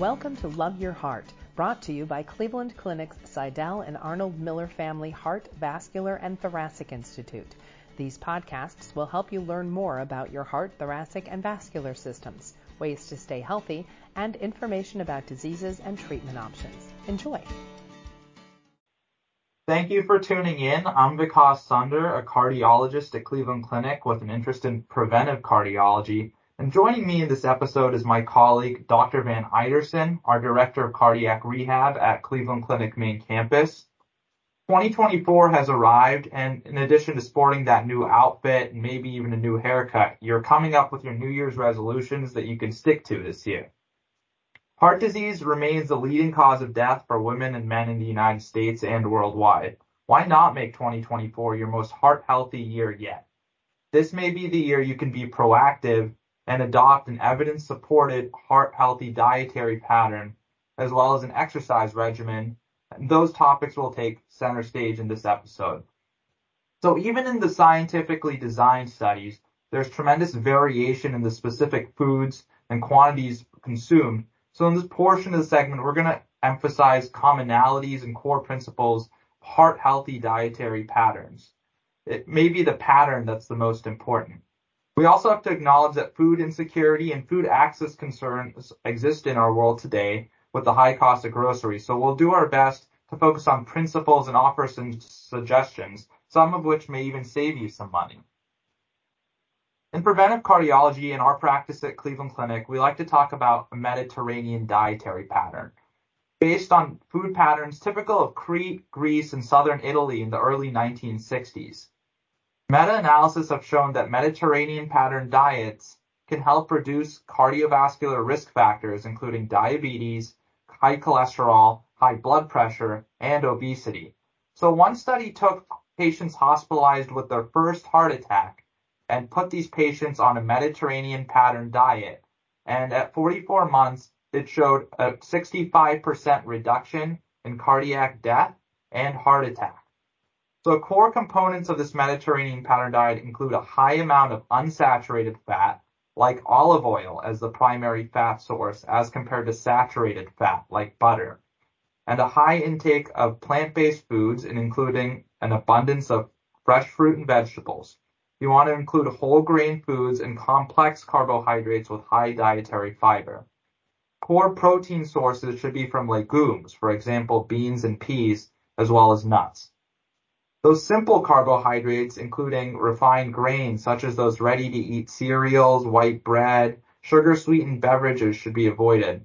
Welcome to Love Your Heart, brought to you by Cleveland Clinic's Sydell and Arnold Miller Family Heart, Vascular, and Thoracic Institute. These podcasts will help you learn more about your heart, thoracic, and vascular systems, ways to stay healthy, and information about diseases and treatment options. Enjoy. Thank you for tuning in. I'm Vikas Sunder, a cardiologist at Cleveland Clinic with an interest in preventive cardiology. And joining me in this episode is my colleague, Dr. Van Iterson, our Director of Cardiac Rehab at Cleveland Clinic Main Campus. 2024 has arrived, and in addition to sporting that new outfit and maybe even a new haircut, you're coming up with your New Year's resolutions that you can stick to this year. Heart disease remains the leading cause of death for women and men in the United States and worldwide. Why not make 2024 your most heart healthy year yet? This may be the year you can be proactive and adopt an evidence supported heart healthy dietary pattern as well as an exercise regimen. Those topics will take center stage in this episode. So even in the scientifically designed studies, there's tremendous variation in the specific foods and quantities consumed so in this portion of the segment, we're going to emphasize commonalities and core principles, heart healthy dietary patterns. It may be the pattern that's the most important. We also have to acknowledge that food insecurity and food access concerns exist in our world today with the high cost of groceries. So we'll do our best to focus on principles and offer some suggestions, some of which may even save you some money. In preventive cardiology, in our practice at Cleveland Clinic, we like to talk about a Mediterranean dietary pattern based on food patterns typical of Crete, Greece, and southern Italy in the early 1960s. Meta-analysis have shown that Mediterranean pattern diets can help reduce cardiovascular risk factors, including diabetes, high cholesterol, high blood pressure, and obesity. So one study took patients hospitalized with their first heart attack and put these patients on a Mediterranean pattern diet. And at 44 months, it showed a 65% reduction in cardiac death and heart attack. So core components of this Mediterranean pattern diet include a high amount of unsaturated fat, like olive oil as the primary fat source as compared to saturated fat like butter, and a high intake of plant-based foods and including an abundance of fresh fruit and vegetables. You want to include whole grain foods and complex carbohydrates with high dietary fiber. Core protein sources should be from legumes, for example, beans and peas, as well as nuts. Those simple carbohydrates, including refined grains, such as those ready to eat cereals, white bread, sugar sweetened beverages should be avoided.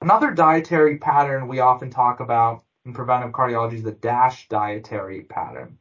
Another dietary pattern we often talk about in preventive cardiology is the DASH dietary pattern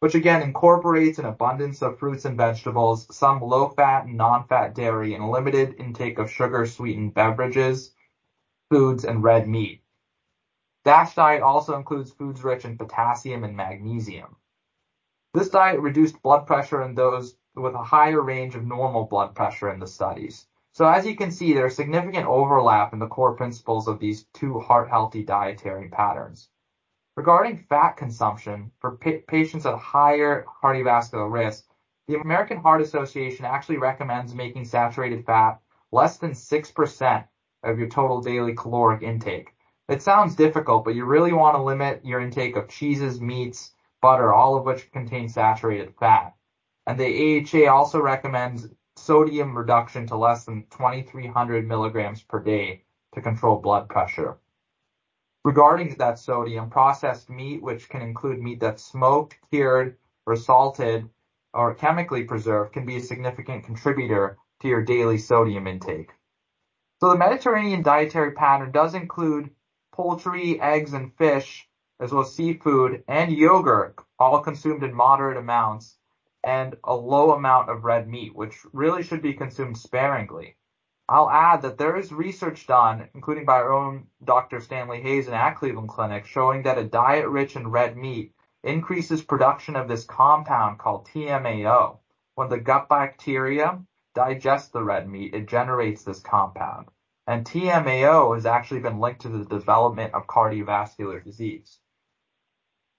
which again incorporates an abundance of fruits and vegetables, some low-fat and non-fat dairy, and a limited intake of sugar-sweetened beverages, foods, and red meat. DASH diet also includes foods rich in potassium and magnesium. This diet reduced blood pressure in those with a higher range of normal blood pressure in the studies. So as you can see, there's significant overlap in the core principles of these two heart-healthy dietary patterns. Regarding fat consumption for pa- patients at higher cardiovascular risk, the American Heart Association actually recommends making saturated fat less than 6% of your total daily caloric intake. It sounds difficult, but you really want to limit your intake of cheeses, meats, butter, all of which contain saturated fat. And the AHA also recommends sodium reduction to less than 2300 milligrams per day to control blood pressure. Regarding that sodium, processed meat, which can include meat that's smoked, cured, or salted, or chemically preserved, can be a significant contributor to your daily sodium intake. So the Mediterranean dietary pattern does include poultry, eggs, and fish, as well as seafood and yogurt, all consumed in moderate amounts, and a low amount of red meat, which really should be consumed sparingly. I'll add that there is research done, including by our own Dr. Stanley Hazen at Cleveland Clinic, showing that a diet rich in red meat increases production of this compound called TMAO. When the gut bacteria digest the red meat, it generates this compound. And TMAO has actually been linked to the development of cardiovascular disease.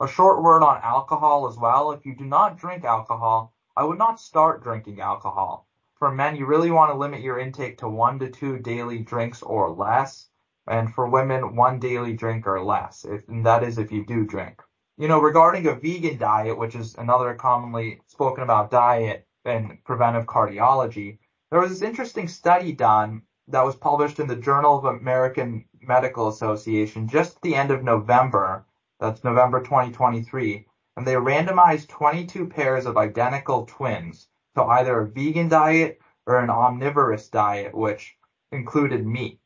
A short word on alcohol as well. If you do not drink alcohol, I would not start drinking alcohol for men, you really want to limit your intake to one to two daily drinks or less. and for women, one daily drink or less, if, and that is if you do drink. You know, regarding a vegan diet, which is another commonly spoken about diet in preventive cardiology, there was this interesting study done that was published in the Journal of American Medical Association just at the end of November. That's November 2023. And they randomized 22 pairs of identical twins to either a vegan diet or an omnivorous diet, which included meat.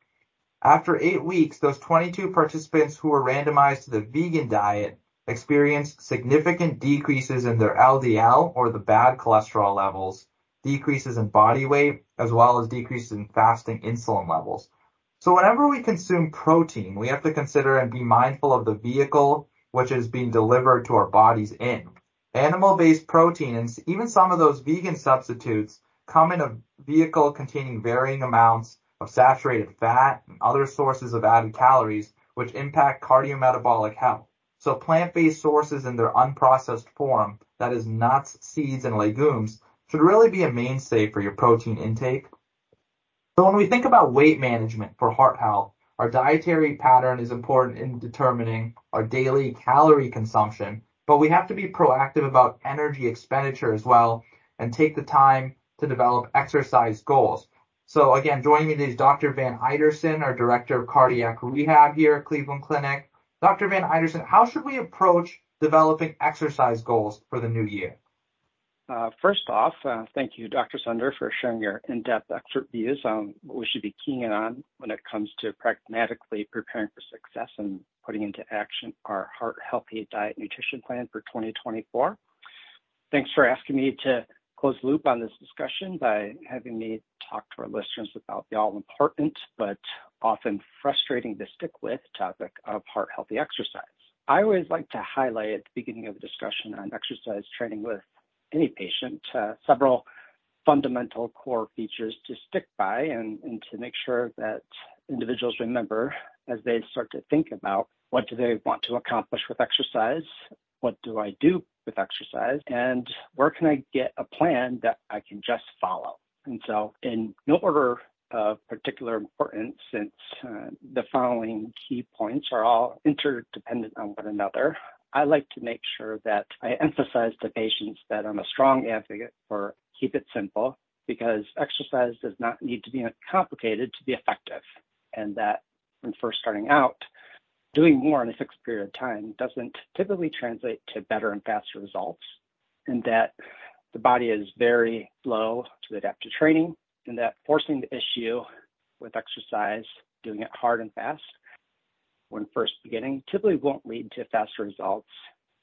After eight weeks, those 22 participants who were randomized to the vegan diet experienced significant decreases in their LDL or the bad cholesterol levels, decreases in body weight, as well as decreases in fasting insulin levels. So whenever we consume protein, we have to consider and be mindful of the vehicle which is being delivered to our bodies in. Animal-based protein and even some of those vegan substitutes come in a vehicle containing varying amounts of saturated fat and other sources of added calories, which impact cardiometabolic health. So plant-based sources in their unprocessed form, that is nuts, seeds, and legumes, should really be a mainstay for your protein intake. So when we think about weight management for heart health, our dietary pattern is important in determining our daily calorie consumption, but we have to be proactive about energy expenditure as well and take the time to develop exercise goals. So again, joining me today is Dr. Van Iterson, our Director of Cardiac Rehab here at Cleveland Clinic. Dr. Van Iterson, how should we approach developing exercise goals for the new year? Uh, first off, uh, thank you, Dr. Sunder, for sharing your in-depth expert views on what we should be keying on when it comes to pragmatically preparing for success and putting into action our heart healthy diet nutrition plan for 2024. Thanks for asking me to close the loop on this discussion by having me talk to our listeners about the all important but often frustrating to stick with topic of heart healthy exercise. I always like to highlight at the beginning of the discussion on exercise training with any patient uh, several fundamental core features to stick by and, to make sure that individuals remember as they start to think about what do they want to accomplish with exercise, what do I do with exercise, and where can I get a plan that I can just follow. And so, in no order of particular importance, since uh, the following key points are all interdependent on one another, I like to make sure that I emphasize to patients that I'm a strong advocate for keep it simple because exercise does not need to be complicated to be effective. And that when first starting out, doing more in a fixed period of time doesn't typically translate to better and faster results. And that the body is very slow to adapt to training, and that forcing the issue with exercise, doing it hard and fast, when first beginning typically won't lead to faster results,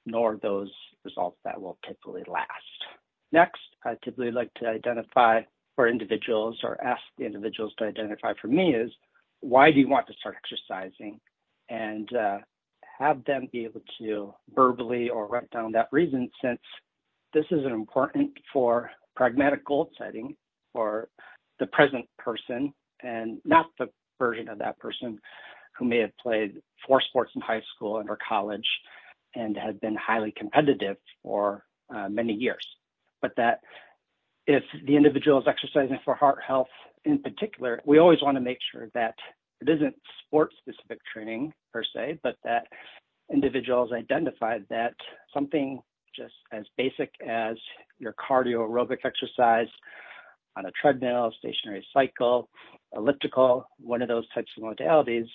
nor those results that will typically last. Next, I typically like to identify for individuals or ask the individuals to identify for me is why do you want to start exercising? And uh, have them be able to verbally or write down that reason since this is important for pragmatic goal setting for the present person and not the version of that person who may have played four sports in high school and or college and had been highly competitive for uh, many years. But that if the individual is exercising for heart health in particular, we always want to make sure that it isn't sport specific training per se, but that individuals identified that something just as basic as your cardio aerobic exercise on a treadmill, stationary cycle, elliptical, one of those types of modalities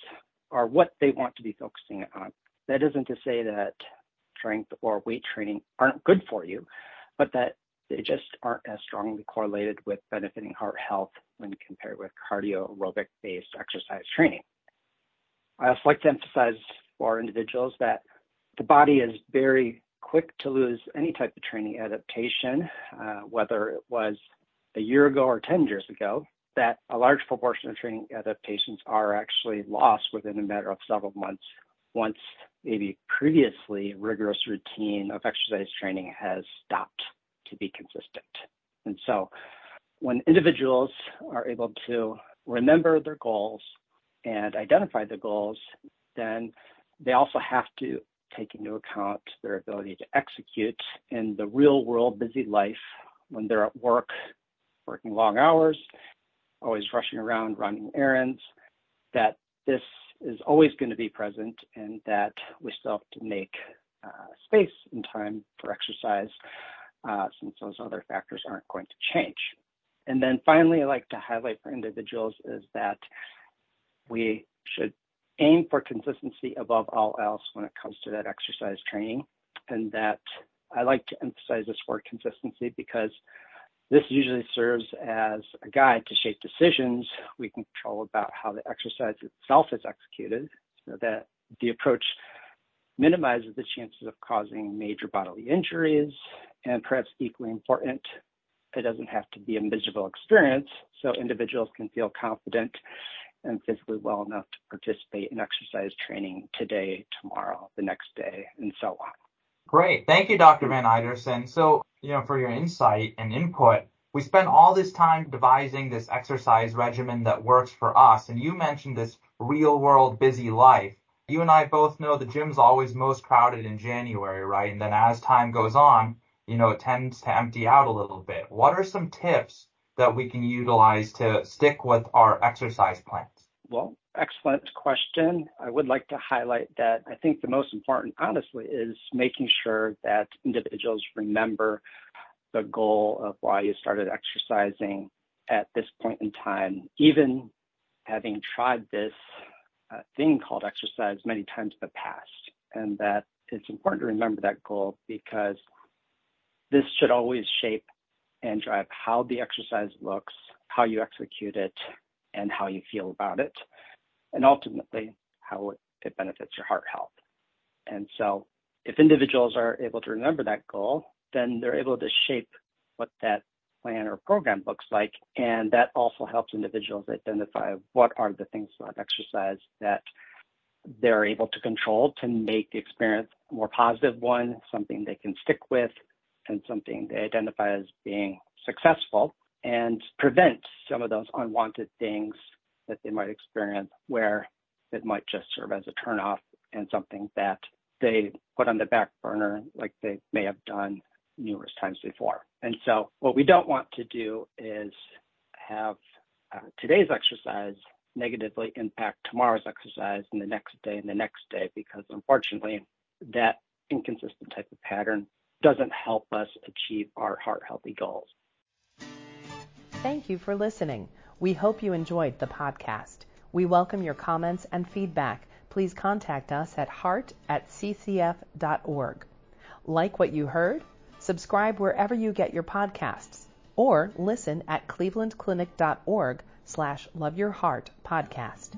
are what they want to be focusing on. That isn't to say that strength or weight training aren't good for you, but that they just aren't as strongly correlated with benefiting heart health when compared with cardio aerobic based exercise training. I also like to emphasize for individuals that the body is very quick to lose any type of training adaptation, uh, whether it was a year ago or 10 years ago that a large proportion of training uh, adaptations are actually lost within a matter of several months once maybe previously rigorous routine of exercise training has stopped to be consistent. And so when individuals are able to remember their goals and identify the goals, then they also have to take into account their ability to execute in the real world busy life when they're at work, working long hours, always rushing around running errands, that this is always going to be present and that we still have to make uh, space and time for exercise uh, since those other factors aren't going to change. And then finally, I'd like to highlight for individuals is that we should aim for consistency above all else when it comes to that exercise training. And that I like to emphasize this word consistency because this usually serves as a guide to shape decisions we can control about how the exercise itself is executed so that the approach minimizes the chances of causing major bodily injuries and perhaps equally important, it doesn't have to be a miserable experience so individuals can feel confident and physically well enough to participate in exercise training today, tomorrow, the next day, and so on. Great. Thank you, Dr. Van Iterson. So, you know, for your insight and input, we spent all this time devising this exercise regimen that works for us. And you mentioned this real world busy life. You and I both know the gym's always most crowded in January, right? And then as time goes on, you know, it tends to empty out a little bit. What are some tips that we can utilize to stick with our exercise plans? Well, excellent question. I would like to highlight that I think the most important, honestly, is making sure that individuals remember the goal of why you started exercising at this point in time, even having tried this uh, thing called exercise many times in the past. And that it's important to remember that goal because this should always shape and drive how the exercise looks, how you execute it, and how you feel about it, and ultimately how it, it benefits your heart health. And so if individuals are able to remember that goal, then they're able to shape what that plan or program looks like. And that also helps individuals identify what are the things about exercise that they're able to control to make the experience a more positive one, something they can stick with, and something they identify as being successful and prevent some of those unwanted things that they might experience where it might just serve as a turnoff and something that they put on the back burner like they may have done numerous times before. And so what we don't want to do is have uh, today's exercise negatively impact tomorrow's exercise and the next day and the next day because unfortunately that inconsistent type of pattern doesn't help us achieve our heart healthy goals. Thank you for listening. We hope you enjoyed the podcast. We welcome your comments and feedback. Please contact us at heart at ccf.org. Like what you heard? Subscribe wherever you get your podcasts or listen at clevelandclinic.org slash love your heart podcast.